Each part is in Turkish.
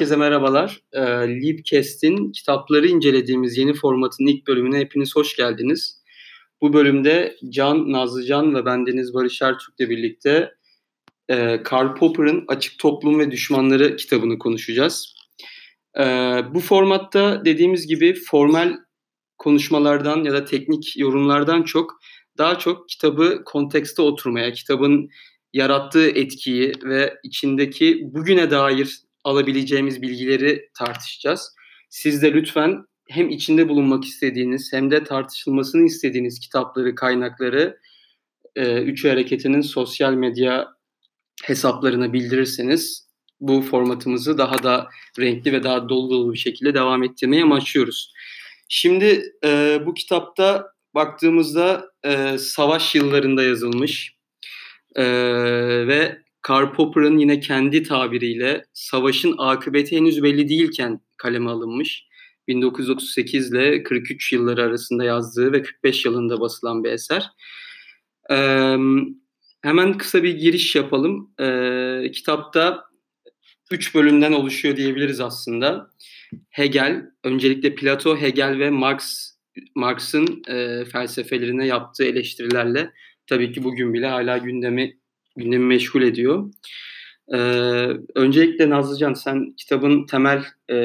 Herkese merhabalar. Ee, Libcast'in kitapları incelediğimiz yeni formatının ilk bölümüne hepiniz hoş geldiniz. Bu bölümde Can, Nazlıcan ve bendeniz Barış Ertürk'le birlikte e, Karl Popper'ın Açık Toplum ve Düşmanları kitabını konuşacağız. E, bu formatta dediğimiz gibi formal konuşmalardan ya da teknik yorumlardan çok daha çok kitabı kontekste oturmaya, kitabın yarattığı etkiyi ve içindeki bugüne dair alabileceğimiz bilgileri tartışacağız. Siz de lütfen hem içinde bulunmak istediğiniz hem de tartışılmasını istediğiniz kitapları, kaynakları e, Üçü Hareketi'nin sosyal medya hesaplarına bildirirseniz bu formatımızı daha da renkli ve daha dolu dolu bir şekilde devam ettirmeye amaçlıyoruz. Şimdi e, bu kitapta baktığımızda e, savaş yıllarında yazılmış e, ve Karl Popper'ın yine kendi tabiriyle savaşın akıbeti henüz belli değilken kaleme alınmış. 1938 ile 43 yılları arasında yazdığı ve 45 yılında basılan bir eser. Ee, hemen kısa bir giriş yapalım. Ee, kitapta üç bölümden oluşuyor diyebiliriz aslında. Hegel, öncelikle Plato, Hegel ve Marx Marx'ın e, felsefelerine yaptığı eleştirilerle tabii ki bugün bile hala gündemi gündemi meşgul ediyor. Ee, öncelikle Nazlıcan sen kitabın temel e,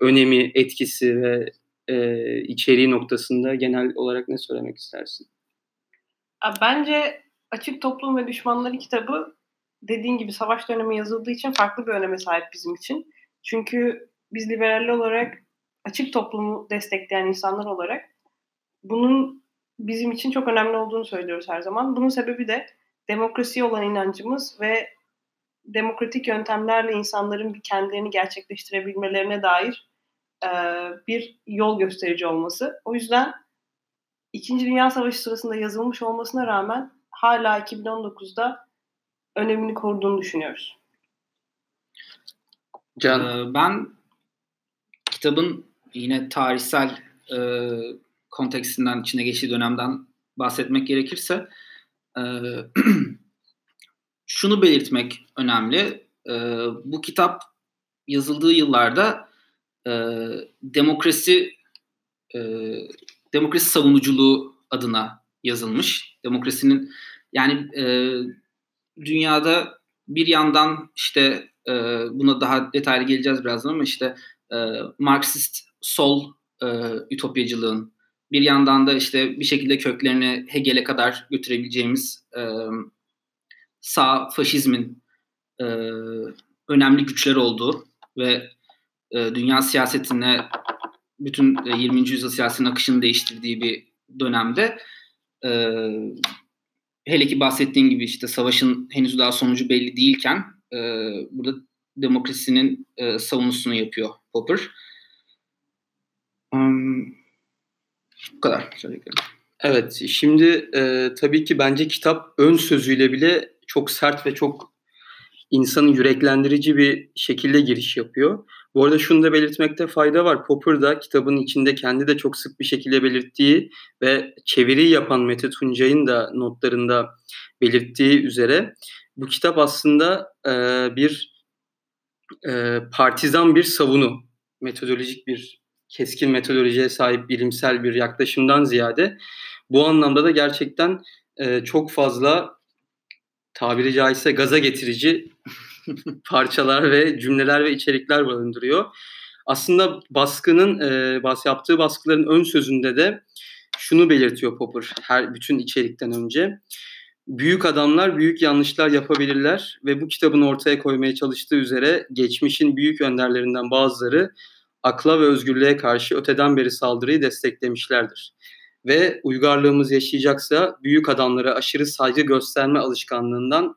önemi, etkisi ve e, içeriği noktasında genel olarak ne söylemek istersin? Bence Açık Toplum ve Düşmanları kitabı dediğin gibi savaş dönemi yazıldığı için farklı bir öneme sahip bizim için. Çünkü biz liberaller olarak açık toplumu destekleyen insanlar olarak bunun bizim için çok önemli olduğunu söylüyoruz her zaman. Bunun sebebi de demokrasiye olan inancımız ve demokratik yöntemlerle insanların bir kendilerini gerçekleştirebilmelerine dair e, bir yol gösterici olması. O yüzden İkinci Dünya Savaşı sırasında yazılmış olmasına rağmen hala 2019'da önemini koruduğunu düşünüyoruz. Can. Ee, ben kitabın yine tarihsel e, kontekstinden içine geçtiği dönemden bahsetmek gerekirse e, şunu belirtmek önemli. E, bu kitap yazıldığı yıllarda e, demokrasi e, demokrasi savunuculuğu adına yazılmış. Demokrasinin yani e, dünyada bir yandan işte buna daha detaylı geleceğiz birazdan ama işte Marksist sol ütopyacılığın bir yandan da işte bir şekilde köklerini Hegel'e kadar götürebileceğimiz e, sağ faşizmin e, önemli güçler olduğu ve e, dünya siyasetine bütün 20. yüzyıl siyasetinin akışını değiştirdiği bir dönemde e, hele ki bahsettiğin gibi işte savaşın henüz daha sonucu belli değilken e, burada demokrasinin e, savunusunu yapıyor Popper. Um, bu kadar. Evet, şimdi e, tabii ki bence kitap ön sözüyle bile çok sert ve çok insanı yüreklendirici bir şekilde giriş yapıyor. Bu arada şunu da belirtmekte fayda var. Popper da kitabın içinde kendi de çok sık bir şekilde belirttiği ve çeviri yapan Mete Tuncay'ın da notlarında belirttiği üzere bu kitap aslında e, bir e, partizan bir savunu, metodolojik bir keskin metodolojiye sahip bilimsel bir yaklaşımdan ziyade bu anlamda da gerçekten e, çok fazla tabiri caizse gaza getirici parçalar ve cümleler ve içerikler barındırıyor. Aslında baskının e, bas yaptığı baskıların ön sözünde de şunu belirtiyor Popper her bütün içerikten önce. Büyük adamlar büyük yanlışlar yapabilirler ve bu kitabın ortaya koymaya çalıştığı üzere geçmişin büyük önderlerinden bazıları akla ve özgürlüğe karşı öteden beri saldırıyı desteklemişlerdir. Ve uygarlığımız yaşayacaksa büyük adamlara aşırı saygı gösterme alışkanlığından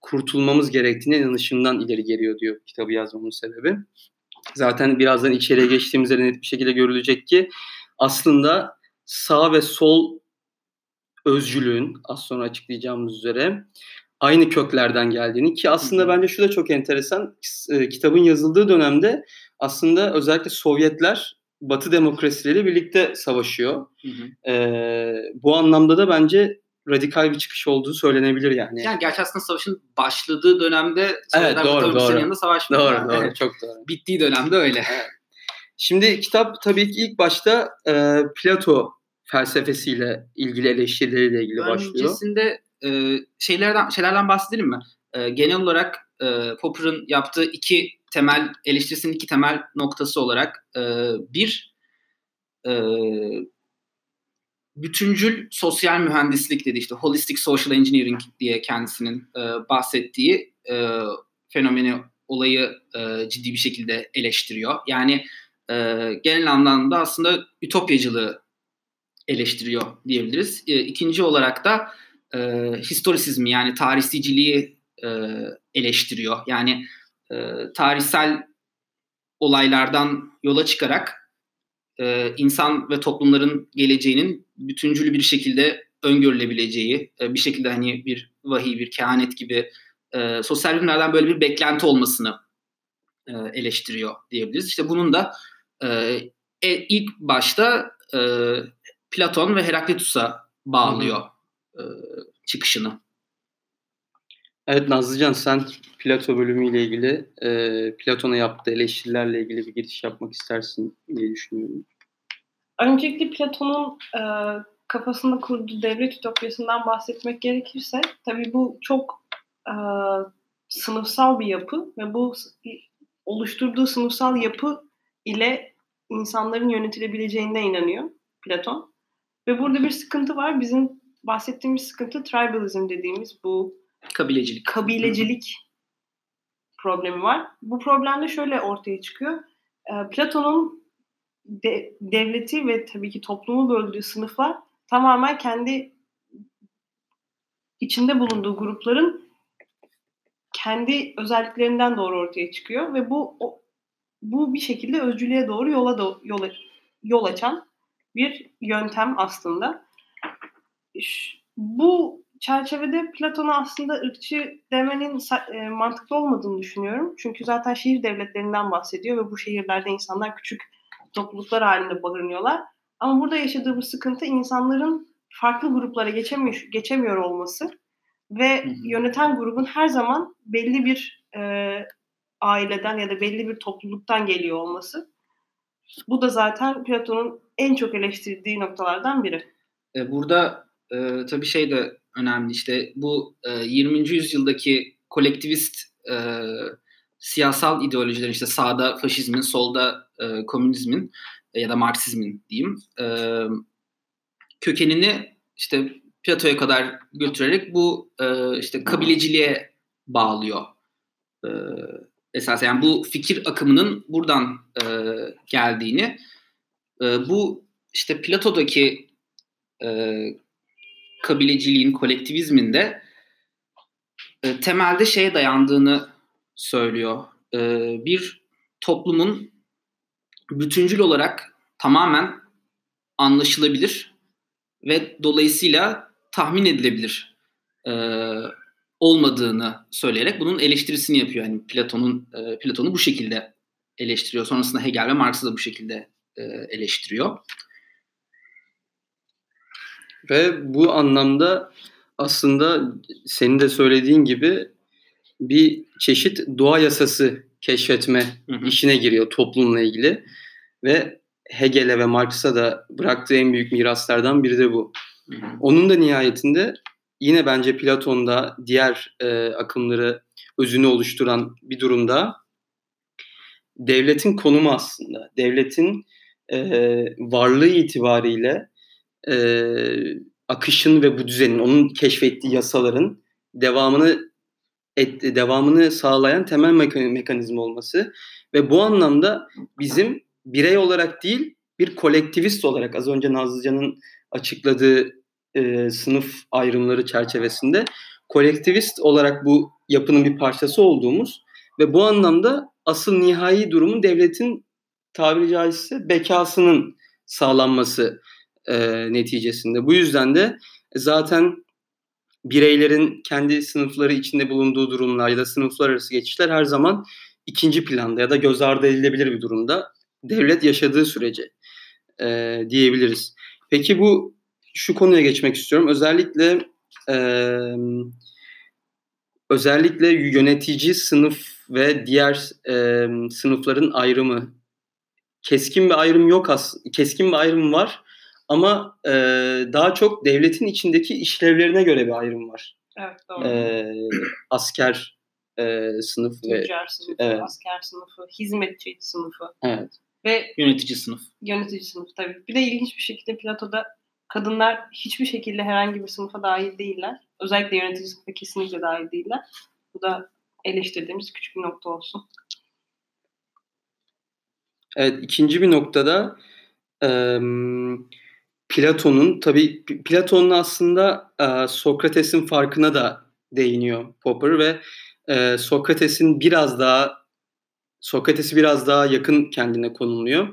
kurtulmamız gerektiğine inanışından ileri geliyor diyor kitabı yazmamın sebebi. Zaten birazdan içeriye geçtiğimizde net bir şekilde görülecek ki aslında sağ ve sol özcülüğün az sonra açıklayacağımız üzere aynı köklerden geldiğini ki aslında bence şu da çok enteresan e, kitabın yazıldığı dönemde aslında özellikle Sovyetler Batı demokrasileriyle birlikte savaşıyor. Hı hı. E, bu anlamda da bence radikal bir çıkış olduğu söylenebilir yani. Yani gerçi aslında savaşın başladığı dönemde evet, doğru, doğru. yanında savaş Doğru, yani. doğru, evet. çok doğru. Bittiği dönemde öyle. Evet. Şimdi kitap tabii ki ilk başta e, Plato felsefesiyle ilgili eleştirileriyle ilgili başlıyor. Öncesinde e, şeylerden şeylerden bahsedelim mi? E, genel olarak e, Popper'ın yaptığı iki temel eleştirisinin iki temel noktası olarak e, bir e, bütüncül sosyal mühendislik dedi işte holistic social engineering diye kendisinin e, bahsettiği e, fenomeni olayı e, ciddi bir şekilde eleştiriyor. Yani e, genel anlamda aslında ütopyacılığı eleştiriyor diyebiliriz. E, ikinci olarak da e, historisizmi yani tarihsiciliği e, eleştiriyor. Yani e, tarihsel olaylardan yola çıkarak e, insan ve toplumların geleceğinin bütüncül bir şekilde öngörülebileceği, e, bir şekilde hani bir vahiy, bir kehanet gibi e, sosyal bilimlerden böyle bir beklenti olmasını e, eleştiriyor diyebiliriz. İşte bunun da e, e, ilk başta e, Platon ve Heraklitus'a bağlıyor e, çıkışını. Evet Nazlıcan sen Plato bölümüyle ilgili e, Platon'a yaptığı eleştirilerle ilgili bir giriş yapmak istersin diye düşünüyorum. Öncelikle Platon'un e, kafasında kurduğu devlet ütopyasından bahsetmek gerekirse tabii bu çok e, sınıfsal bir yapı ve bu oluşturduğu sınıfsal yapı ile insanların yönetilebileceğine inanıyor Platon. Ve burada bir sıkıntı var. Bizim bahsettiğimiz sıkıntı tribalism dediğimiz bu kabilecilik. Kabilecilik problemi var. Bu problem de şöyle ortaya çıkıyor. E, Platon'un de, devleti ve tabii ki toplumu böldüğü sınıflar tamamen kendi içinde bulunduğu grupların kendi özelliklerinden doğru ortaya çıkıyor ve bu o, bu bir şekilde özcülüğe doğru yola do, yola yol açan bir yöntem aslında. Bu çerçevede Platon'a aslında ırkçı demenin e, mantıklı olmadığını düşünüyorum. Çünkü zaten şehir devletlerinden bahsediyor ve bu şehirlerde insanlar küçük topluluklar halinde barınıyorlar. Ama burada yaşadığımız sıkıntı insanların farklı gruplara geçemiyor, geçemiyor olması ve yöneten grubun her zaman belli bir e, aileden ya da belli bir topluluktan geliyor olması. Bu da zaten Platon'un en çok eleştirdiği noktalardan biri. E, burada e, tabii şey de önemli işte bu e, 20. yüzyıldaki kolektivist e, siyasal ideolojilerin işte sağda faşizmin, solda e, komünizmin e, ya da Marksizmin diyeyim e, kökenini işte Plato'ya kadar götürerek bu e, işte kabileciliğe bağlıyor. E, esas yani bu fikir akımının buradan e, geldiğini e, bu işte Plato'daki e, kabileciliğin, kolektivizmin de e, temelde şeye dayandığını söylüyor. E, bir toplumun bütüncül olarak tamamen anlaşılabilir ve dolayısıyla tahmin edilebilir e, olmadığını söyleyerek bunun eleştirisini yapıyor. Yani Platon'un e, Platon'u bu şekilde eleştiriyor. Sonrasında Hegel ve Marx'ı da bu şekilde e, eleştiriyor. Ve bu anlamda aslında senin de söylediğin gibi bir çeşit doğa yasası keşfetme hı hı. işine giriyor toplumla ilgili. Ve Hegel'e ve Marx'a da bıraktığı en büyük miraslardan biri de bu. Hı hı. Onun da nihayetinde yine bence Platon'da diğer e, akımları özünü oluşturan bir durumda devletin konumu aslında. Devletin e, varlığı itibariyle e, akışın ve bu düzenin, onun keşfettiği yasaların devamını et, devamını sağlayan temel mekanizma olması ve bu anlamda bizim birey olarak değil bir kolektivist olarak az önce Nazlıcan'ın açıkladığı e, sınıf ayrımları çerçevesinde kolektivist olarak bu yapının bir parçası olduğumuz ve bu anlamda asıl nihai durumun devletin tabiri caizse bekasının sağlanması e, neticesinde. Bu yüzden de zaten bireylerin kendi sınıfları içinde bulunduğu durumlar ya da sınıflar arası geçişler her zaman ikinci planda ya da göz ardı edilebilir bir durumda. Devlet yaşadığı sürece e, diyebiliriz. Peki bu şu konuya geçmek istiyorum. Özellikle e, özellikle yönetici sınıf ve diğer e, sınıfların ayrımı. Keskin bir ayrım yok as keskin bir ayrım var ama e, daha çok devletin içindeki işlevlerine göre bir ayrım var. Evet doğru. E, asker e, sınıf ve Tüccar sınıfı, evet. asker sınıfı, hizmetçi sınıfı evet. ve Yönetici sınıf. yönetici sınıfı tabii. Bir de ilginç bir şekilde Plato'da kadınlar hiçbir şekilde herhangi bir sınıfa dahil değiller. Özellikle yönetici sınıfa kesinlikle dahil değiller. Bu da eleştirdiğimiz küçük bir nokta olsun. Evet ikinci bir noktada e, Platon'un tabii Platon'un aslında e, Sokrates'in farkına da değiniyor Popper ve e, Sokrates'in biraz daha Sokrates'i biraz daha yakın kendine konumluyor.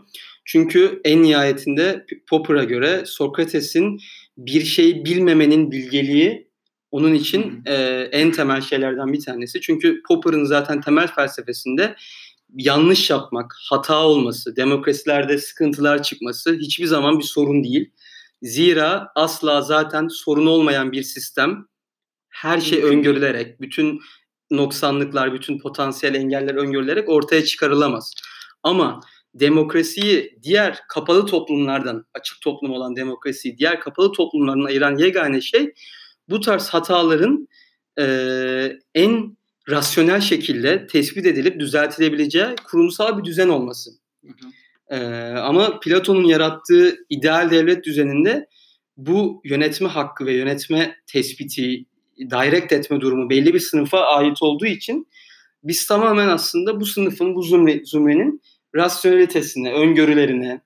Çünkü en nihayetinde Popper'a göre Sokrates'in bir şey bilmemenin bilgeliği onun için e, en temel şeylerden bir tanesi. Çünkü Popper'ın zaten temel felsefesinde yanlış yapmak, hata olması, demokrasilerde sıkıntılar çıkması hiçbir zaman bir sorun değil. Zira asla zaten sorun olmayan bir sistem her şey öngörülerek, bütün noksanlıklar, bütün potansiyel engeller öngörülerek ortaya çıkarılamaz. Ama demokrasiyi diğer kapalı toplumlardan, açık toplum olan demokrasiyi diğer kapalı toplumlardan ayıran yegane şey bu tarz hataların e, en rasyonel şekilde tespit edilip düzeltilebileceği kurumsal bir düzen olması. Hı hı. E, ama Platon'un yarattığı ideal devlet düzeninde bu yönetme hakkı ve yönetme tespiti, direct etme durumu belli bir sınıfa ait olduğu için biz tamamen aslında bu sınıfın, bu zümre, zümrenin rasyonelitesine, öngörülerine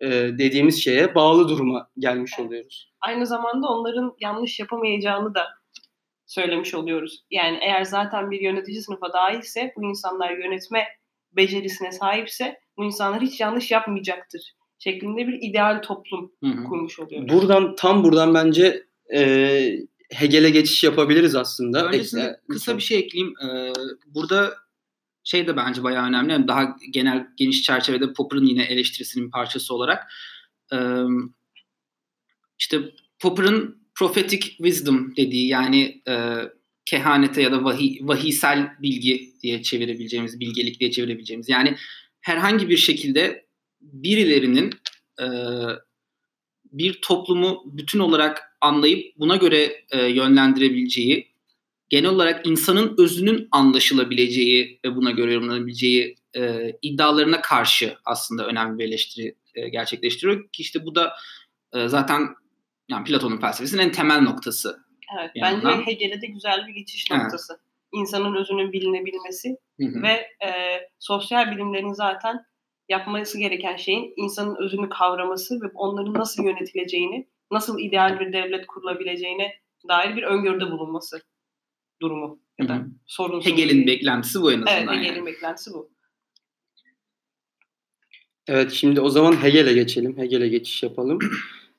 e, dediğimiz şeye bağlı duruma gelmiş oluyoruz. Aynı zamanda onların yanlış yapamayacağını da söylemiş oluyoruz. Yani eğer zaten bir yönetici sınıfa dahilse, bu insanlar yönetme becerisine sahipse bu insanlar hiç yanlış yapmayacaktır şeklinde bir ideal toplum hı hı. kurmuş oluyoruz. Buradan tam buradan bence e, Hegel'e geçiş yapabiliriz aslında. Öncesinde Ek, kısa bir şey ekleyeyim. Ee, burada şey de bence bayağı önemli. Yani daha genel geniş çerçevede Popper'ın yine eleştirisinin bir parçası olarak e, işte Popper'ın prophetic wisdom dediği yani e, kehanete ya da vahiy, vahiysel bilgi diye çevirebileceğimiz, bilgelik diye çevirebileceğimiz yani herhangi bir şekilde birilerinin e, bir toplumu bütün olarak anlayıp buna göre e, yönlendirebileceği, genel olarak insanın özünün anlaşılabileceği ve buna göre yorumlanabileceği e, iddialarına karşı aslında önemli bir eleştiri e, gerçekleştiriyor ki işte bu da e, zaten yani Platon'un felsefesinin en temel noktası. Evet, bence Hegel'e de güzel bir geçiş evet. noktası. İnsanın özünün bilinebilmesi hı hı. ve e, sosyal bilimlerin zaten yapması gereken şeyin insanın özünü kavraması ve onların nasıl yönetileceğini, nasıl ideal bir devlet kurulabileceğine dair bir öngörüde bulunması durumu ya da sorun. Hegel'in beklentisi bu en azından. Evet, Hegel'in yani. beklentisi bu. Evet, şimdi o zaman Hegel'e geçelim. Hegel'e geçiş yapalım.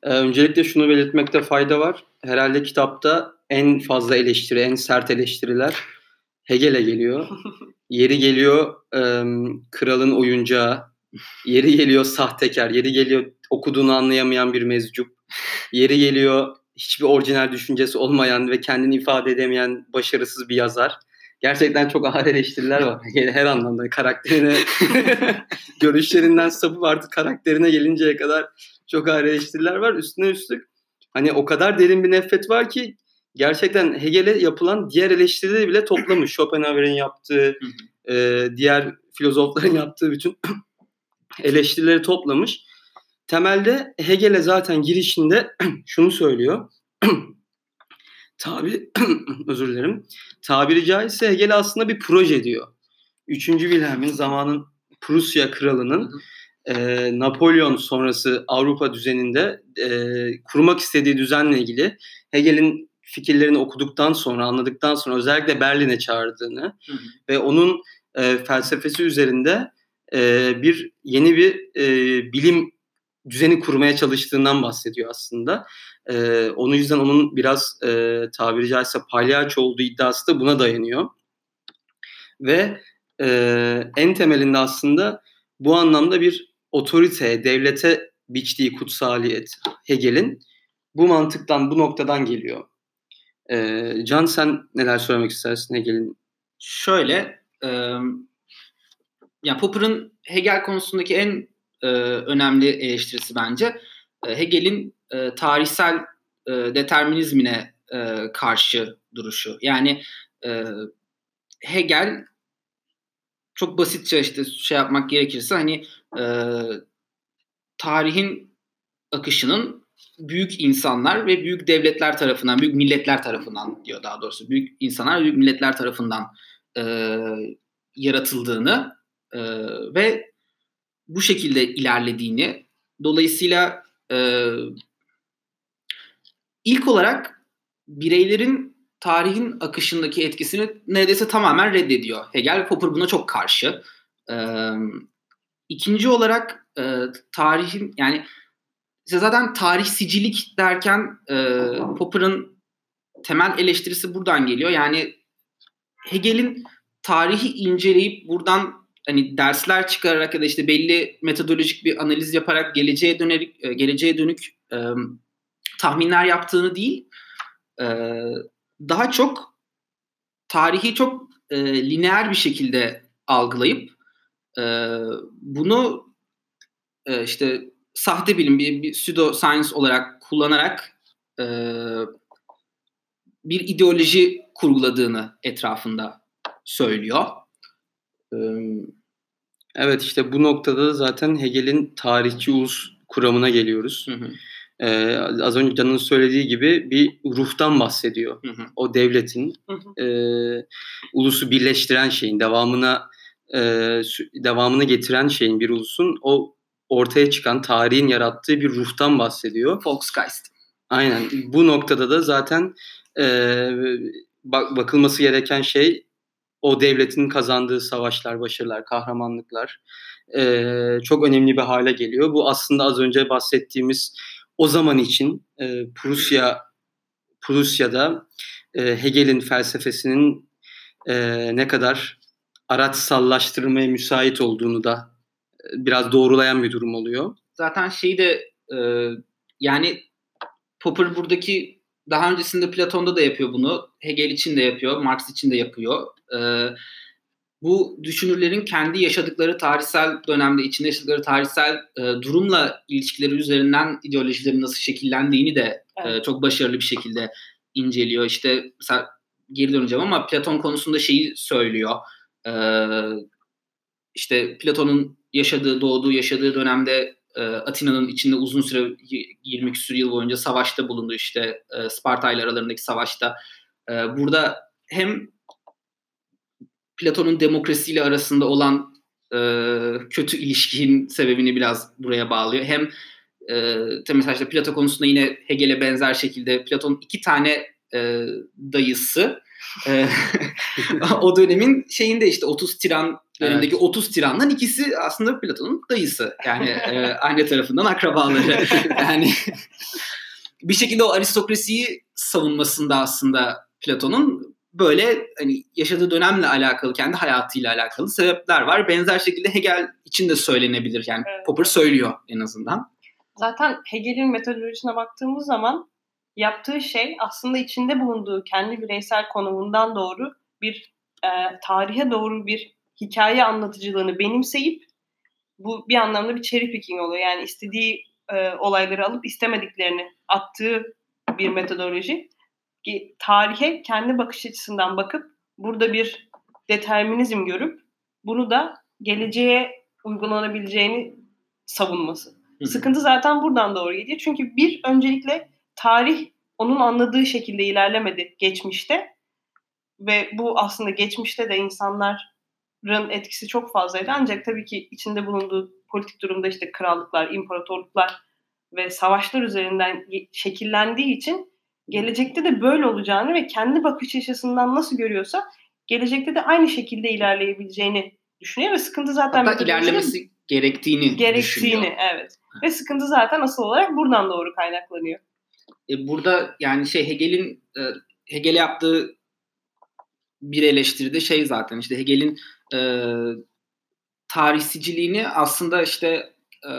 Ee, öncelikle şunu belirtmekte fayda var. Herhalde kitapta en fazla eleştiri, en sert eleştiriler Hegel'e geliyor. Yeri geliyor e, kralın oyuncağı, yeri geliyor sahtekar, yeri geliyor okuduğunu anlayamayan bir mezcup, yeri geliyor hiçbir orijinal düşüncesi olmayan ve kendini ifade edemeyen başarısız bir yazar. Gerçekten çok ağır eleştiriler var. Her anlamda karakterine, görüşlerinden sapıp artık karakterine gelinceye kadar çok ağır eleştiriler var. Üstüne üstlük hani o kadar derin bir nefret var ki gerçekten Hegel'e yapılan diğer eleştirileri bile toplamış. Schopenhauer'in yaptığı, e, diğer filozofların yaptığı bütün eleştirileri toplamış. Temelde Hegel'e zaten girişinde şunu söylüyor. Tabi özür dilerim. Tabiri caizse Hegel aslında bir proje diyor. Üçüncü Wilhelm'in zamanın Prusya kralının e, Napolyon sonrası Avrupa düzeninde e, kurmak istediği düzenle ilgili Hegel'in fikirlerini okuduktan sonra, anladıktan sonra özellikle Berlin'e çağırdığını hı hı. ve onun e, felsefesi üzerinde e, bir yeni bir e, bilim düzeni kurmaya çalıştığından bahsediyor aslında. E, onun yüzden onun biraz e, tabiri caizse palyaço olduğu iddiası da buna dayanıyor. Ve e, en temelinde aslında bu anlamda bir otoriteye, devlete biçtiği kutsaliyet Hegel'in bu mantıktan, bu noktadan geliyor. E, Can sen neler söylemek istersin Hegel'in? Şöyle, e, ya Popper'ın Hegel konusundaki en e, önemli eleştirisi bence e, Hegel'in e, tarihsel e, determinizmine e, karşı duruşu. Yani e, Hegel çok basitçe işte şey yapmak gerekirse hani e, tarihin akışının büyük insanlar ve büyük devletler tarafından, büyük milletler tarafından diyor daha doğrusu. Büyük insanlar ve büyük milletler tarafından e, yaratıldığını e, ve bu şekilde ilerlediğini dolayısıyla e, ilk olarak bireylerin tarihin akışındaki etkisini neredeyse tamamen reddediyor. Hegel Popper buna çok karşı. Ee, ikinci olarak e, tarihin yani zaten tarihsicilik derken e, Popper'ın temel eleştirisi buradan geliyor. Yani Hegel'in tarihi inceleyip buradan hani dersler çıkararak ya da işte belli metodolojik bir analiz yaparak geleceğe dönük e, geleceğe dönük e, tahminler yaptığını değil, e, daha çok tarihi çok e, lineer bir şekilde algılayıp e, bunu e, işte sahte bilim bir, bir pseudo science olarak kullanarak e, bir ideoloji kurguladığını etrafında söylüyor. Evet işte bu noktada da zaten Hegel'in tarihçi ulus kuramına geliyoruz. Hı hı. Ee, az önce Can'ın söylediği gibi bir ruhtan bahsediyor. Hı hı. O devletin hı hı. E, ulusu birleştiren şeyin devamına e, devamını getiren şeyin bir ulusun o ortaya çıkan tarihin yarattığı bir ruhtan bahsediyor. Volksgeist. Aynen. Bu noktada da zaten e, bak, bakılması gereken şey o devletin kazandığı savaşlar, başarılar, kahramanlıklar e, çok önemli bir hale geliyor. Bu aslında az önce bahsettiğimiz o zaman için e, Prusya Prusya'da e, Hegel'in felsefesinin e, ne kadar araçsallaştırmaya müsait olduğunu da e, biraz doğrulayan bir durum oluyor. Zaten şeyi de e, yani Popper buradaki daha öncesinde Platon'da da yapıyor bunu. Hegel için de yapıyor, Marx için de yapıyor. E, bu düşünürlerin kendi yaşadıkları tarihsel dönemde içinde yaşadıkları tarihsel e, durumla ilişkileri üzerinden ideolojilerin nasıl şekillendiğini de e, evet. e, çok başarılı bir şekilde inceliyor. İşte mesela geri döneceğim ama Platon konusunda şeyi söylüyor. E, işte Platon'un yaşadığı, doğduğu, yaşadığı dönemde e, Atina'nın içinde uzun süre 20 küsur yıl boyunca savaşta bulundu işte e, Sparta ile aralarındaki savaşta. E, burada hem Platon'un demokrasiyle arasında olan e, kötü ilişkinin sebebini biraz buraya bağlıyor. Hem e, mesela işte Plato konusunda yine Hegel'e benzer şekilde Platon'un iki tane e, dayısı o dönemin şeyinde işte 30 tiran dönemindeki evet. 30 tirandan ikisi aslında Platon'un dayısı. Yani e, anne tarafından akrabaları. yani bir şekilde o aristokrasiyi savunmasında aslında Platon'un böyle hani yaşadığı dönemle alakalı, kendi hayatıyla alakalı sebepler var. Benzer şekilde Hegel için de söylenebilir. Yani evet. Popper söylüyor en azından. Zaten Hegel'in metodolojisine baktığımız zaman yaptığı şey aslında içinde bulunduğu kendi bireysel konumundan doğru bir e, tarihe doğru bir hikaye anlatıcılığını benimseyip bu bir anlamda bir cherry picking oluyor. Yani istediği e, olayları alıp istemediklerini attığı bir metodoloji tarihe kendi bakış açısından bakıp burada bir determinizm görüp bunu da geleceğe uygulanabileceğini savunması. Hı. Sıkıntı zaten buradan doğru geliyor. Çünkü bir öncelikle tarih onun anladığı şekilde ilerlemedi geçmişte ve bu aslında geçmişte de insanların etkisi çok fazlaydı. Ancak tabii ki içinde bulunduğu politik durumda işte krallıklar, imparatorluklar ve savaşlar üzerinden şekillendiği için gelecekte de böyle olacağını ve kendi bakış açısından nasıl görüyorsa gelecekte de aynı şekilde ilerleyebileceğini düşünüyor ve sıkıntı zaten Hatta ilerlemesi gerektiğini gerektiğini düşünüyor. evet. Ve sıkıntı zaten asıl olarak buradan doğru kaynaklanıyor. E burada yani şey Hegel'in e, Hegel yaptığı bir eleştiride şey zaten işte Hegel'in e, tarihsiciliğini aslında işte e,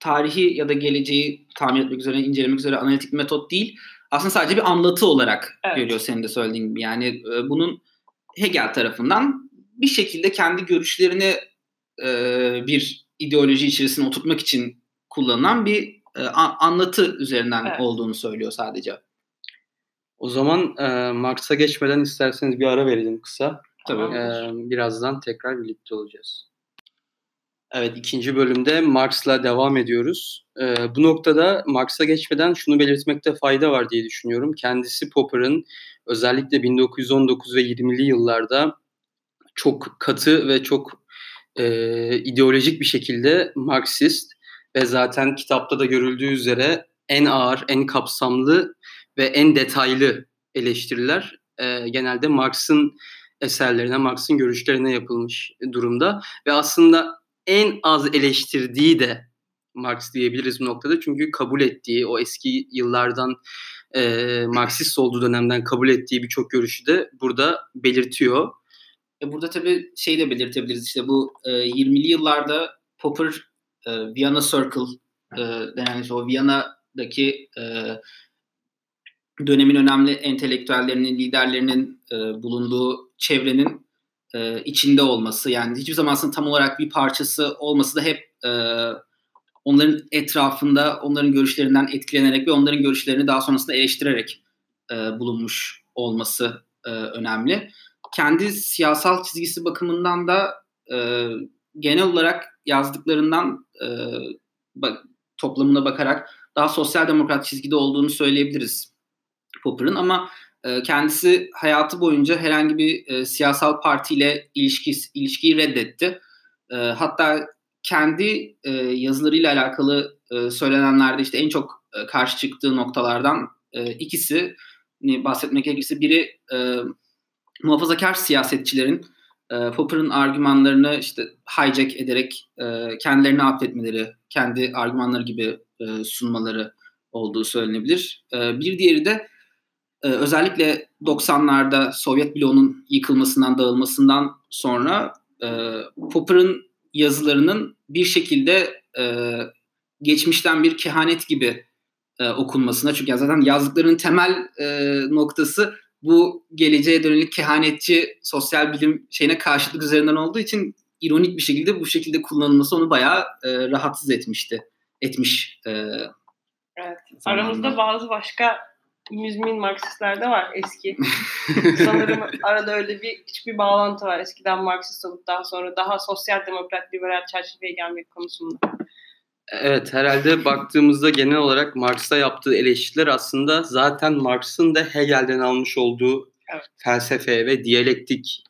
tarihi ya da geleceği tahmin etmek üzere, incelemek üzere analitik metot değil aslında sadece bir anlatı olarak evet. görüyor senin de söylediğin gibi. Yani e, bunun Hegel tarafından bir şekilde kendi görüşlerini e, bir ideoloji içerisine oturtmak için kullanılan bir e, anlatı üzerinden evet. olduğunu söylüyor sadece. O zaman e, Marx'a geçmeden isterseniz bir ara verelim kısa. Tabii. E, birazdan tekrar birlikte olacağız. Evet ikinci bölümde Marx'la devam ediyoruz. Ee, bu noktada Marx'a geçmeden şunu belirtmekte fayda var diye düşünüyorum. Kendisi Popper'ın özellikle 1919 ve 20'li yıllarda çok katı ve çok e, ideolojik bir şekilde Marksist ve zaten kitapta da görüldüğü üzere en ağır, en kapsamlı ve en detaylı eleştiriler e, genelde Marx'ın eserlerine, Marx'ın görüşlerine yapılmış durumda ve aslında en az eleştirdiği de Marx diyebiliriz bu noktada. Çünkü kabul ettiği o eski yıllardan e, Marksist olduğu dönemden kabul ettiği birçok görüşü de burada belirtiyor. E burada tabii şey de belirtebiliriz işte bu e, 20'li yıllarda Popper e, Viyana Circle e, denen o Viyana'daki e, dönemin önemli entelektüellerinin, liderlerinin e, bulunduğu çevrenin e, içinde olması yani hiçbir zaman aslında tam olarak bir parçası olması da hep e, onların etrafında onların görüşlerinden etkilenerek ve onların görüşlerini daha sonrasında eleştirerek e, bulunmuş olması e, önemli. Kendi siyasal çizgisi bakımından da e, genel olarak yazdıklarından e, bak, toplamına bakarak daha sosyal demokrat çizgide olduğunu söyleyebiliriz Popper'ın ama ee, kendisi hayatı boyunca herhangi bir e, siyasal partiyle ilişki, ilişkiyi reddetti. E, hatta kendi e, yazılarıyla alakalı e, söylenenlerde işte en çok e, karşı çıktığı noktalardan e, ikisi bahsetmek gerekirse biri e, muhafazakar siyasetçilerin e, Popper'ın argümanlarını işte hijack ederek e, kendilerini affetmeleri, kendi argümanları gibi e, sunmaları olduğu söylenebilir. E, bir diğeri de e, özellikle 90'larda Sovyet bloğunun yıkılmasından, dağılmasından sonra e, Popper'ın yazılarının bir şekilde e, geçmişten bir kehanet gibi e, okunmasına. Çünkü zaten yazdıklarının temel e, noktası bu geleceğe dönük kehanetçi sosyal bilim şeyine karşılık üzerinden olduğu için ironik bir şekilde bu şekilde kullanılması onu bayağı e, rahatsız etmişti. Etmiş. E, evet. Aramızda bazı başka müzmin Marksistler de var eski. Sanırım arada öyle bir küçük bir bağlantı var. Eskiden Marksist olup daha sonra daha sosyal demokrat liberal çerçeveye gelmek konusunda. Evet herhalde baktığımızda genel olarak Marx'a yaptığı eleştiriler aslında zaten Marx'ın da Hegel'den almış olduğu evet. felsefe ve diyalektik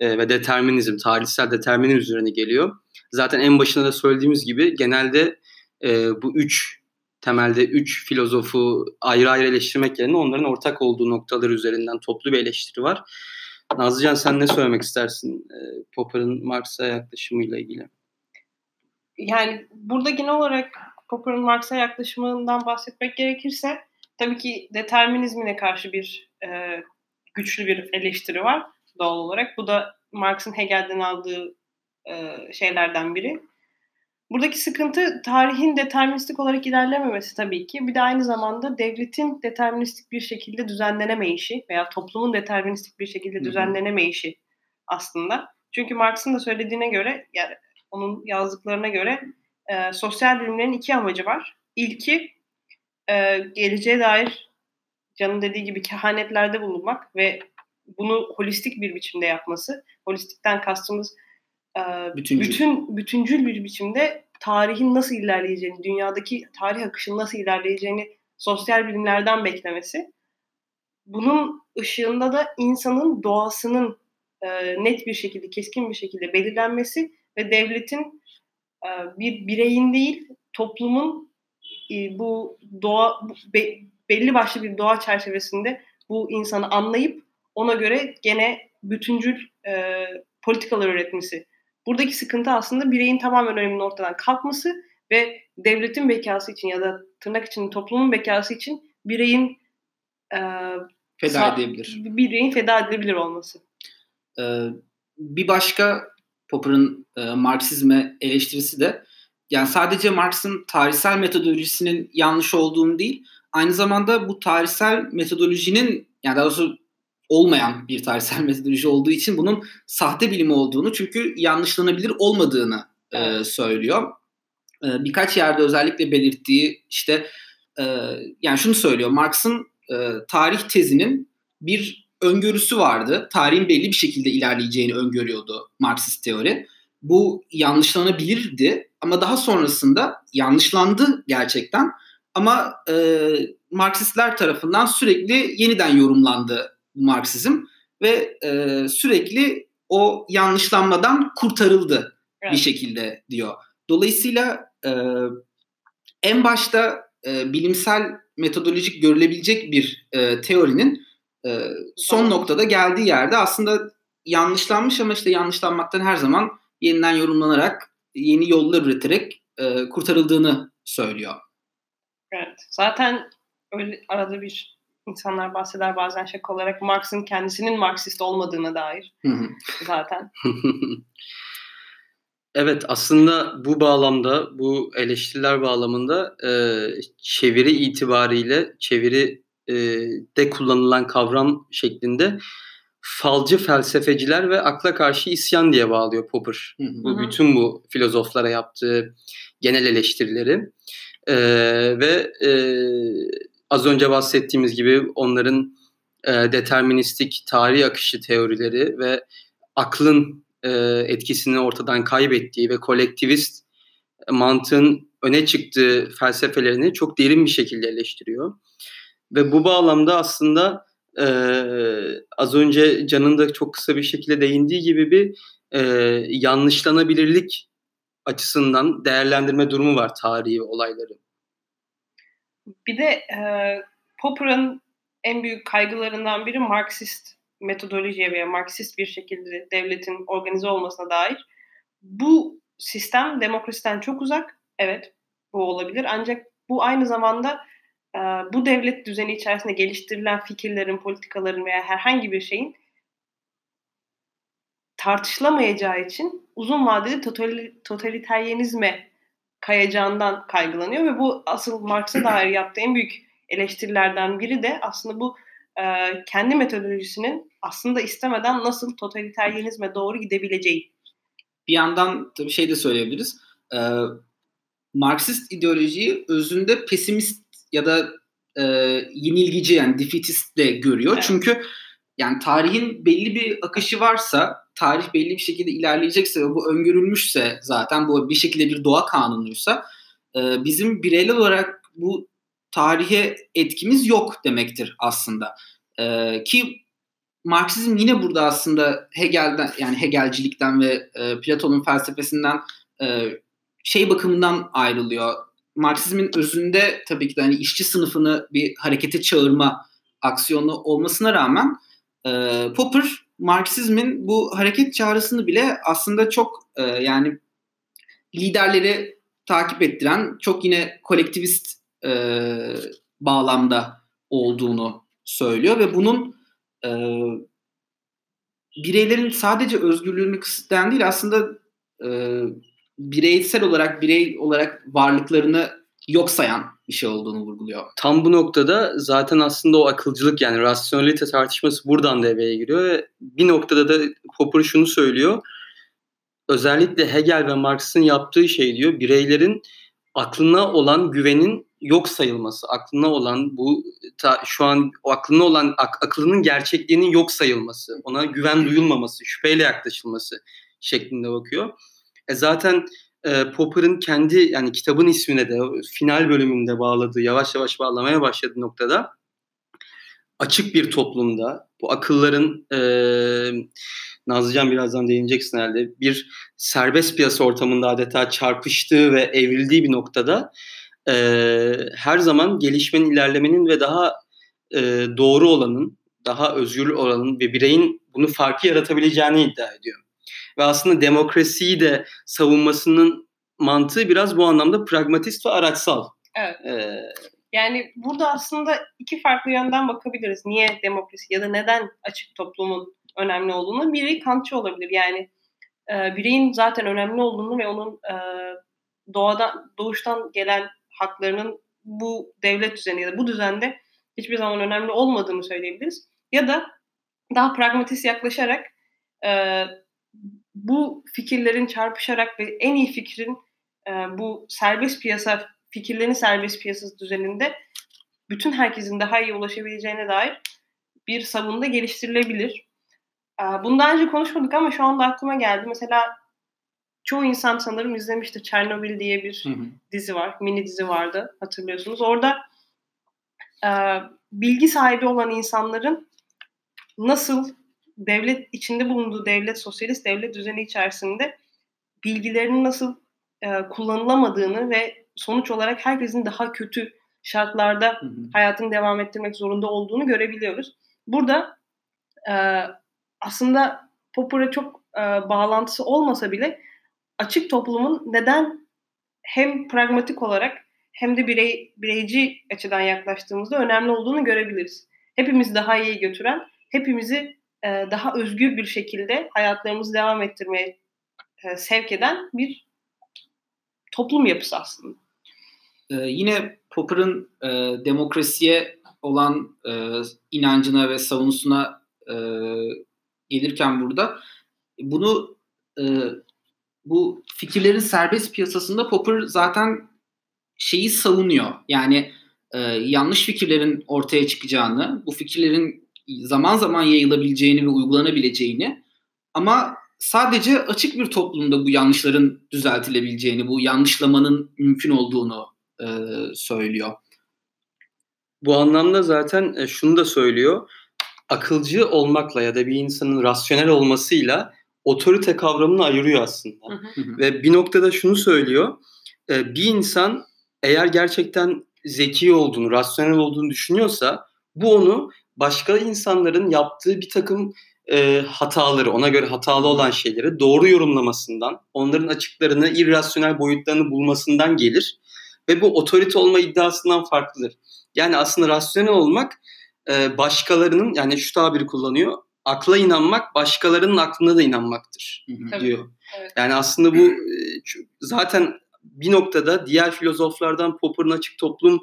e, ve determinizm, tarihsel determinizm üzerine geliyor. Zaten en başında da söylediğimiz gibi genelde e, bu üç temelde üç filozofu ayrı ayrı eleştirmek yerine onların ortak olduğu noktalar üzerinden toplu bir eleştiri var. Nazlıcan sen ne söylemek istersin e, Popper'ın Marx'a yaklaşımıyla ilgili? Yani burada genel olarak Popper'ın Marx'a yaklaşımından bahsetmek gerekirse tabii ki determinizmine karşı bir e, güçlü bir eleştiri var doğal olarak. Bu da Marx'ın Hegel'den aldığı e, şeylerden biri. Buradaki sıkıntı tarihin deterministik olarak ilerlememesi tabii ki. Bir de aynı zamanda devletin deterministik bir şekilde düzenlenemeyişi veya toplumun deterministik bir şekilde düzenlenemeyişi aslında. Çünkü Marx'ın da söylediğine göre, yani onun yazdıklarına göre e, sosyal bilimlerin iki amacı var. İlki e, geleceğe dair canın dediği gibi kehanetlerde bulunmak ve bunu holistik bir biçimde yapması. Holistikten kastımız bütüncül. bütün bütüncül bir biçimde tarihin nasıl ilerleyeceğini, dünyadaki tarih akışının nasıl ilerleyeceğini sosyal bilimlerden beklemesi. Bunun ışığında da insanın doğasının e, net bir şekilde, keskin bir şekilde belirlenmesi ve devletin e, bir bireyin değil, toplumun e, bu doğa belli başlı bir doğa çerçevesinde bu insanı anlayıp ona göre gene bütüncül e, politikalar üretmesi Buradaki sıkıntı aslında bireyin tamamen öneminin ortadan kalkması ve devletin bekası için ya da tırnak için toplumun bekası için bireyin e, feda edebilir. Bireyin feda edilebilir olması. Ee, bir başka Popper'ın e, Marksizme eleştirisi de yani sadece Marx'ın tarihsel metodolojisinin yanlış olduğunu değil, aynı zamanda bu tarihsel metodolojinin yani daha doğrusu olmayan bir tarihsel metodoloji olduğu için bunun sahte bilim olduğunu çünkü yanlışlanabilir olmadığını e, söylüyor. E, birkaç yerde özellikle belirttiği işte e, yani şunu söylüyor Marx'ın e, tarih tezinin bir öngörüsü vardı. Tarihin belli bir şekilde ilerleyeceğini öngörüyordu Marksist teori. Bu yanlışlanabilirdi ama daha sonrasında yanlışlandı gerçekten. Ama e, Marksistler tarafından sürekli yeniden yorumlandı Marksizm ve e, sürekli o yanlışlanmadan kurtarıldı evet. bir şekilde diyor. Dolayısıyla e, en başta e, bilimsel metodolojik görülebilecek bir e, teorinin e, son noktada geldiği yerde aslında yanlışlanmış ama işte yanlışlanmaktan her zaman yeniden yorumlanarak yeni yollar üreterek e, kurtarıldığını söylüyor. Evet. Zaten öyle arada bir insanlar bahseder bazen şaka olarak Marx'ın kendisinin Marksist olmadığına dair. Zaten. Evet aslında bu bağlamda bu eleştiriler bağlamında e, çeviri itibariyle çeviri e, de kullanılan kavram şeklinde falcı felsefeciler ve akla karşı isyan diye bağlıyor Popper. Hı hı. Bu bütün bu filozoflara yaptığı genel eleştirileri e, ve e, az önce bahsettiğimiz gibi onların e, deterministik tarih akışı teorileri ve aklın e, etkisini ortadan kaybettiği ve kolektivist mantığın öne çıktığı felsefelerini çok derin bir şekilde eleştiriyor. Ve bu bağlamda aslında e, az önce Can'ın da çok kısa bir şekilde değindiği gibi bir e, yanlışlanabilirlik açısından değerlendirme durumu var tarihi olayları. Bir de e, Popper'ın en büyük kaygılarından biri Marksist metodolojiye veya Marksist bir şekilde devletin organize olmasına dair. Bu sistem demokrasiden çok uzak. Evet bu olabilir ancak bu aynı zamanda bu devlet düzeni içerisinde geliştirilen fikirlerin, politikaların veya herhangi bir şeyin tartışılamayacağı için uzun vadeli totaliteryenizme kayacağından kaygılanıyor ve bu asıl Marx'a dair yaptığı en büyük eleştirilerden biri de aslında bu e, kendi metodolojisinin aslında istemeden nasıl totaliteryenizme doğru gidebileceği. Bir yandan tabii şey de söyleyebiliriz. E, Marksist ideolojiyi özünde pesimist ya da e, yenilgici yani defeatist de görüyor. Evet. Çünkü yani tarihin belli bir akışı varsa, tarih belli bir şekilde ilerleyecekse ve bu öngörülmüşse zaten bu bir şekilde bir doğa kanunuysa e, bizim bireysel olarak bu tarihe etkimiz yok demektir aslında. E, ki Marksizm yine burada aslında Hegel'den yani Hegelcilikten ve e, Platon'un felsefesinden e, şey bakımından ayrılıyor. Marksizmin özünde tabii ki de hani işçi sınıfını bir harekete çağırma aksiyonu olmasına rağmen e, Popper Marksizmin bu hareket çağrısını bile aslında çok e, yani liderleri takip ettiren çok yine kolektivist e, bağlamda olduğunu söylüyor ve bunun e, bireylerin sadece özgürlüğünü kısıtlayan değil aslında e, bireysel olarak birey olarak varlıklarını yok sayan bir şey olduğunu vurguluyor. Tam bu noktada zaten aslında o akılcılık yani rasyonelite tartışması buradan devreye giriyor bir noktada da Popper şunu söylüyor. Özellikle Hegel ve Marx'ın yaptığı şey diyor bireylerin aklına olan güvenin yok sayılması, aklına olan bu ta, şu an aklına olan ak, aklının gerçekliğinin yok sayılması, ona güven duyulmaması, şüpheyle yaklaşılması şeklinde bakıyor. E zaten e, Popper'ın kendi yani kitabın ismine de final bölümünde bağladığı, yavaş yavaş bağlamaya başladığı noktada açık bir toplumda bu akılların e, Nazlıcan birazdan değineceksin herhalde bir serbest piyasa ortamında adeta çarpıştığı ve evrildiği bir noktada e, her zaman gelişmenin, ilerlemenin ve daha e, doğru olanın, daha özgür olanın ve bireyin bunu farkı yaratabileceğini iddia ediyor. Ve aslında demokrasiyi de savunmasının mantığı biraz bu anlamda pragmatist ve araçsal. Evet. Ee, yani burada aslında iki farklı yönden bakabiliriz. Niye demokrasi ya da neden açık toplumun önemli olduğunu. Biri kantçı olabilir. Yani e, bireyin zaten önemli olduğunu ve onun e, doğadan doğuştan gelen haklarının bu devlet düzeni ya da bu düzende hiçbir zaman önemli olmadığını söyleyebiliriz. Ya da daha pragmatist yaklaşarak e, bu fikirlerin çarpışarak ve en iyi fikrin e, bu serbest piyasa fikirlerin serbest piyasası düzeninde bütün herkesin daha iyi ulaşabileceğine dair bir savunda geliştirilebilir. E, bundan önce konuşmadık ama şu anda aklıma geldi. Mesela çoğu insan sanırım izlemişti. Chernobyl diye bir hı hı. dizi var. Mini dizi vardı hatırlıyorsunuz. Orada e, bilgi sahibi olan insanların nasıl devlet içinde bulunduğu devlet, sosyalist devlet düzeni içerisinde bilgilerinin nasıl e, kullanılamadığını ve sonuç olarak herkesin daha kötü şartlarda hı hı. hayatını devam ettirmek zorunda olduğunu görebiliyoruz. Burada e, aslında Popper'a çok e, bağlantısı olmasa bile açık toplumun neden hem pragmatik olarak hem de birey, bireyci açıdan yaklaştığımızda önemli olduğunu görebiliriz. Hepimiz daha iyi götüren, hepimizi e, daha özgür bir şekilde hayatlarımızı devam ettirmeye e, sevk eden bir toplum yapısı aslında. Ee, yine Popper'ın e, demokrasiye olan e, inancına ve savunusuna e, gelirken burada bunu e, bu fikirlerin serbest piyasasında Popper zaten şeyi savunuyor. Yani e, yanlış fikirlerin ortaya çıkacağını, bu fikirlerin zaman zaman yayılabileceğini ve uygulanabileceğini ama sadece açık bir toplumda bu yanlışların düzeltilebileceğini, bu yanlışlamanın mümkün olduğunu e, söylüyor. Bu anlamda zaten e, şunu da söylüyor. Akılcı olmakla ya da bir insanın rasyonel olmasıyla otorite kavramını ayırıyor aslında. Hı hı. Ve bir noktada şunu söylüyor. E, bir insan eğer gerçekten zeki olduğunu, rasyonel olduğunu düşünüyorsa bu onu başka insanların yaptığı bir takım e, hataları, ona göre hatalı olan şeyleri doğru yorumlamasından, onların açıklarını, irrasyonel boyutlarını bulmasından gelir. Ve bu otorite olma iddiasından farklıdır. Yani aslında rasyonel olmak e, başkalarının, yani şu tabiri kullanıyor, akla inanmak başkalarının aklına da inanmaktır Hı-hı. diyor. Evet. Yani aslında bu e, zaten bir noktada diğer filozoflardan Popper'ın açık toplum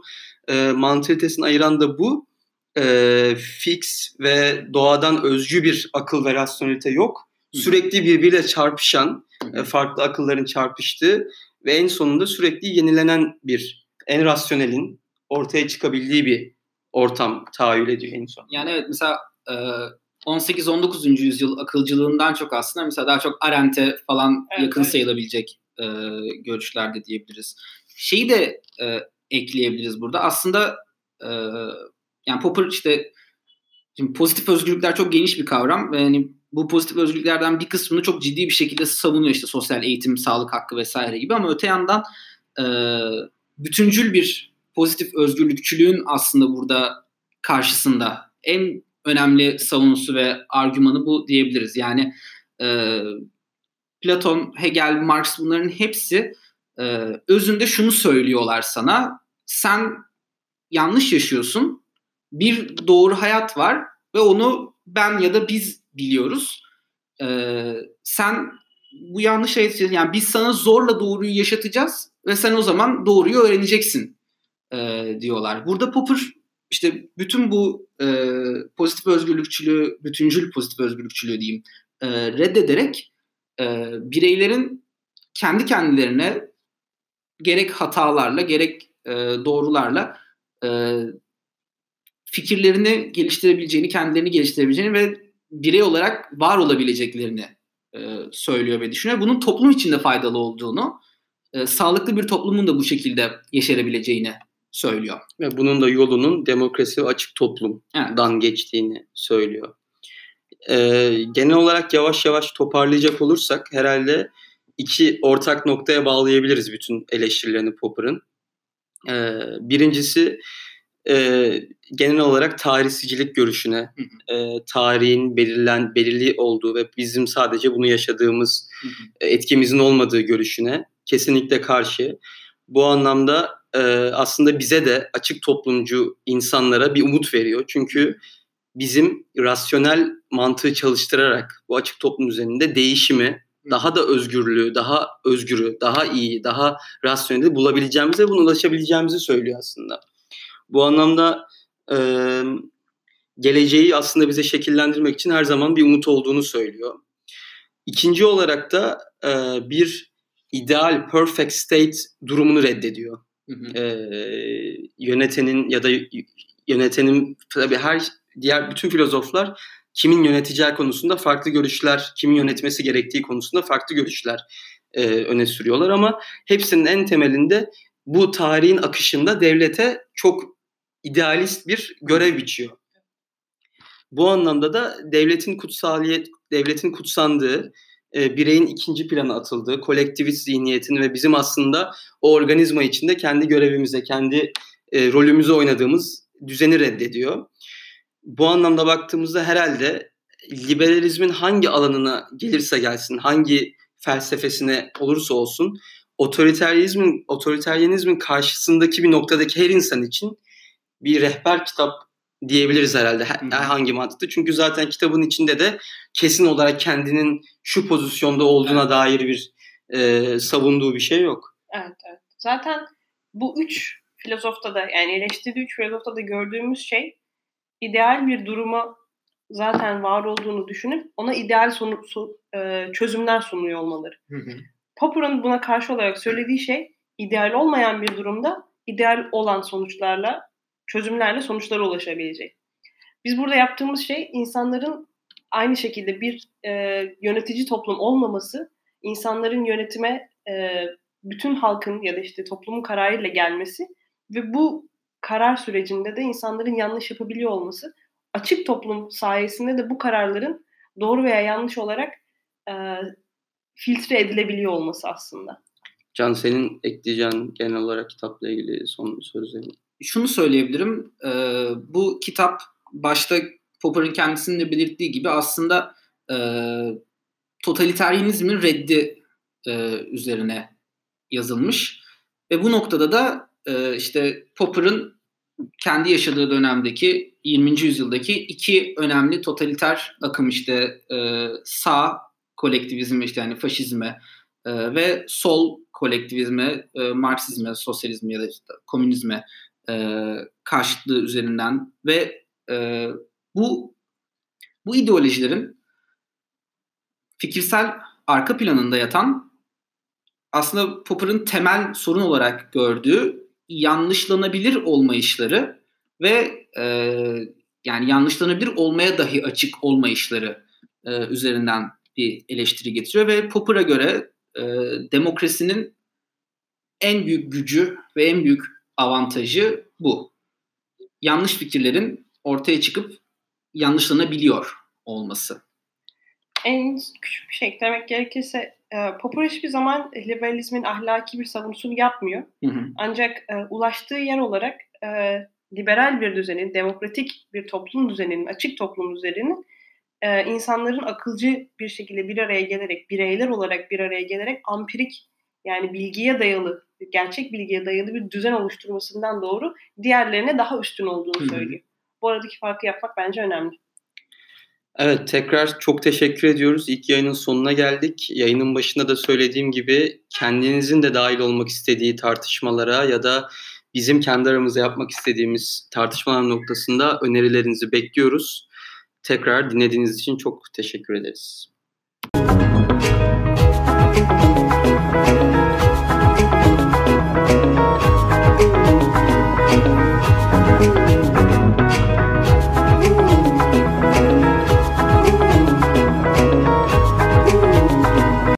e, mantalitesini ayıran da bu. E, fix ve doğadan özgü bir akıl ve rasyonelite yok. Sürekli birbiriyle çarpışan, e, farklı akılların çarpıştığı ve en sonunda sürekli yenilenen bir, en rasyonelin ortaya çıkabildiği bir ortam tahayyül ediyor en son. Yani evet mesela 18-19. yüzyıl akılcılığından çok aslında mesela daha çok Arendt'e falan evet, yakın evet. sayılabilecek e, görüşlerde diyebiliriz. Şeyi de e, ekleyebiliriz burada. Aslında e, yani Popper işte şimdi pozitif özgürlükler çok geniş bir kavram yani bu pozitif özgürlüklerden bir kısmını çok ciddi bir şekilde savunuyor işte sosyal eğitim, sağlık hakkı vesaire gibi ama öte yandan e, bütüncül bir pozitif özgürlükçülüğün aslında burada karşısında en önemli savunusu ve argümanı bu diyebiliriz. Yani e, Platon, Hegel, Marx bunların hepsi e, özünde şunu söylüyorlar sana. Sen yanlış yaşıyorsun. Bir doğru hayat var ve onu ben ya da biz biliyoruz. E, sen bu yanlış hayat yani biz sana zorla doğruyu yaşatacağız ve sen o zaman doğruyu öğreneceksin e, diyorlar. Burada Popper işte bütün bu e, pozitif özgürlükçülüğü, bütüncül pozitif özgürlükçülüğü diyeyim e, reddederek e, bireylerin kendi kendilerine gerek hatalarla gerek e, doğrularla e, fikirlerini geliştirebileceğini, kendilerini geliştirebileceğini ve birey olarak var olabileceklerini e, söylüyor ve düşünüyor. Bunun toplum içinde faydalı olduğunu, e, sağlıklı bir toplumun da bu şekilde yeşerebileceğini söylüyor. Ve bunun da yolunun demokrasi ve açık toplumdan evet. geçtiğini söylüyor. Ee, genel olarak yavaş yavaş toparlayacak olursak herhalde iki ortak noktaya bağlayabiliriz bütün eleştirilerini Popper'ın. Ee, birincisi e, genel olarak tarihsizcilik görüşüne, e, tarihin belirlen belirli olduğu ve bizim sadece bunu yaşadığımız etkimizin olmadığı görüşüne kesinlikle karşı. Bu anlamda e, aslında bize de açık toplumcu insanlara bir umut veriyor. Çünkü bizim rasyonel mantığı çalıştırarak bu açık toplum üzerinde değişimi daha da özgürlüğü, daha özgürü, daha iyi, daha rasyoneli bulabileceğimizi ve buna ulaşabileceğimizi söylüyor aslında. Bu anlamda e, geleceği aslında bize şekillendirmek için her zaman bir umut olduğunu söylüyor. İkinci olarak da e, bir ideal, perfect state durumunu reddediyor. Hı hı. E, yönetenin ya da yönetenin tabii her diğer bütün filozoflar kimin yöneteceği konusunda farklı görüşler, kimin yönetmesi gerektiği konusunda farklı görüşler e, öne sürüyorlar ama hepsinin en temelinde bu tarihin akışında devlete çok idealist bir görev biçiyor. Bu anlamda da devletin kutsaliyet, devletin kutsandığı, e, bireyin ikinci plana atıldığı, kolektivist zihniyetin ve bizim aslında o organizma içinde kendi görevimize, kendi e, rolümüzü oynadığımız düzeni reddediyor. Bu anlamda baktığımızda herhalde liberalizmin hangi alanına gelirse gelsin, hangi felsefesine olursa olsun otoriteryenizmin otoriteryenizmin karşısındaki bir noktadaki her insan için bir rehber kitap diyebiliriz herhalde herhangi mantıkta. Çünkü zaten kitabın içinde de kesin olarak kendinin şu pozisyonda olduğuna evet. dair bir e, savunduğu bir şey yok. Evet, evet. Zaten bu üç filozofta da yani eleştirdiği üç filozofta da gördüğümüz şey ideal bir duruma zaten var olduğunu düşünüp ona ideal sonu, so, e, çözümler sunuyor olmaları. Popper'ın buna karşı olarak söylediği şey ideal olmayan bir durumda ideal olan sonuçlarla çözümlerle sonuçlara ulaşabilecek. Biz burada yaptığımız şey insanların aynı şekilde bir e, yönetici toplum olmaması, insanların yönetime e, bütün halkın ya da işte toplumun kararıyla gelmesi ve bu karar sürecinde de insanların yanlış yapabiliyor olması açık toplum sayesinde de bu kararların doğru veya yanlış olarak e, filtre edilebiliyor olması aslında. Can senin ekleyeceğin genel olarak kitapla ilgili son sözlerin şunu söyleyebilirim. E, bu kitap başta Popper'ın kendisinin de belirttiği gibi aslında e, totaliteryenizmin reddi e, üzerine yazılmış. Ve bu noktada da e, işte Popper'ın kendi yaşadığı dönemdeki 20. yüzyıldaki iki önemli totaliter akım işte e, sağ kolektivizm işte yani faşizme e, ve sol kolektivizme, e, Marksizme, sosyalizme ya da işte komünizme e, karşıtlığı üzerinden ve e, bu bu ideolojilerin fikirsel arka planında yatan aslında Popper'ın temel sorun olarak gördüğü yanlışlanabilir olmayışları ve e, yani yanlışlanabilir olmaya dahi açık olmayışları e, üzerinden bir eleştiri getiriyor ve Popper'a göre e, demokrasinin en büyük gücü ve en büyük avantajı bu. Yanlış fikirlerin ortaya çıkıp yanlışlanabiliyor olması. En küçük bir şey eklemek gerekirse e, Popper hiçbir zaman liberalizmin ahlaki bir savunusunu yapmıyor. Hı hı. Ancak e, ulaştığı yer olarak e, liberal bir düzenin, demokratik bir toplum düzeninin, açık toplum düzeninin e, insanların akılcı bir şekilde bir araya gelerek, bireyler olarak bir araya gelerek ampirik yani bilgiye dayalı gerçek bilgiye dayalı bir düzen oluşturmasından doğru diğerlerine daha üstün olduğunu söylüyor. Bu aradaki farkı yapmak bence önemli. Evet tekrar çok teşekkür ediyoruz. İlk yayının sonuna geldik. Yayının başında da söylediğim gibi kendinizin de dahil olmak istediği tartışmalara ya da bizim kendi aramızda yapmak istediğimiz tartışmalar noktasında önerilerinizi bekliyoruz. Tekrar dinlediğiniz için çok teşekkür ederiz.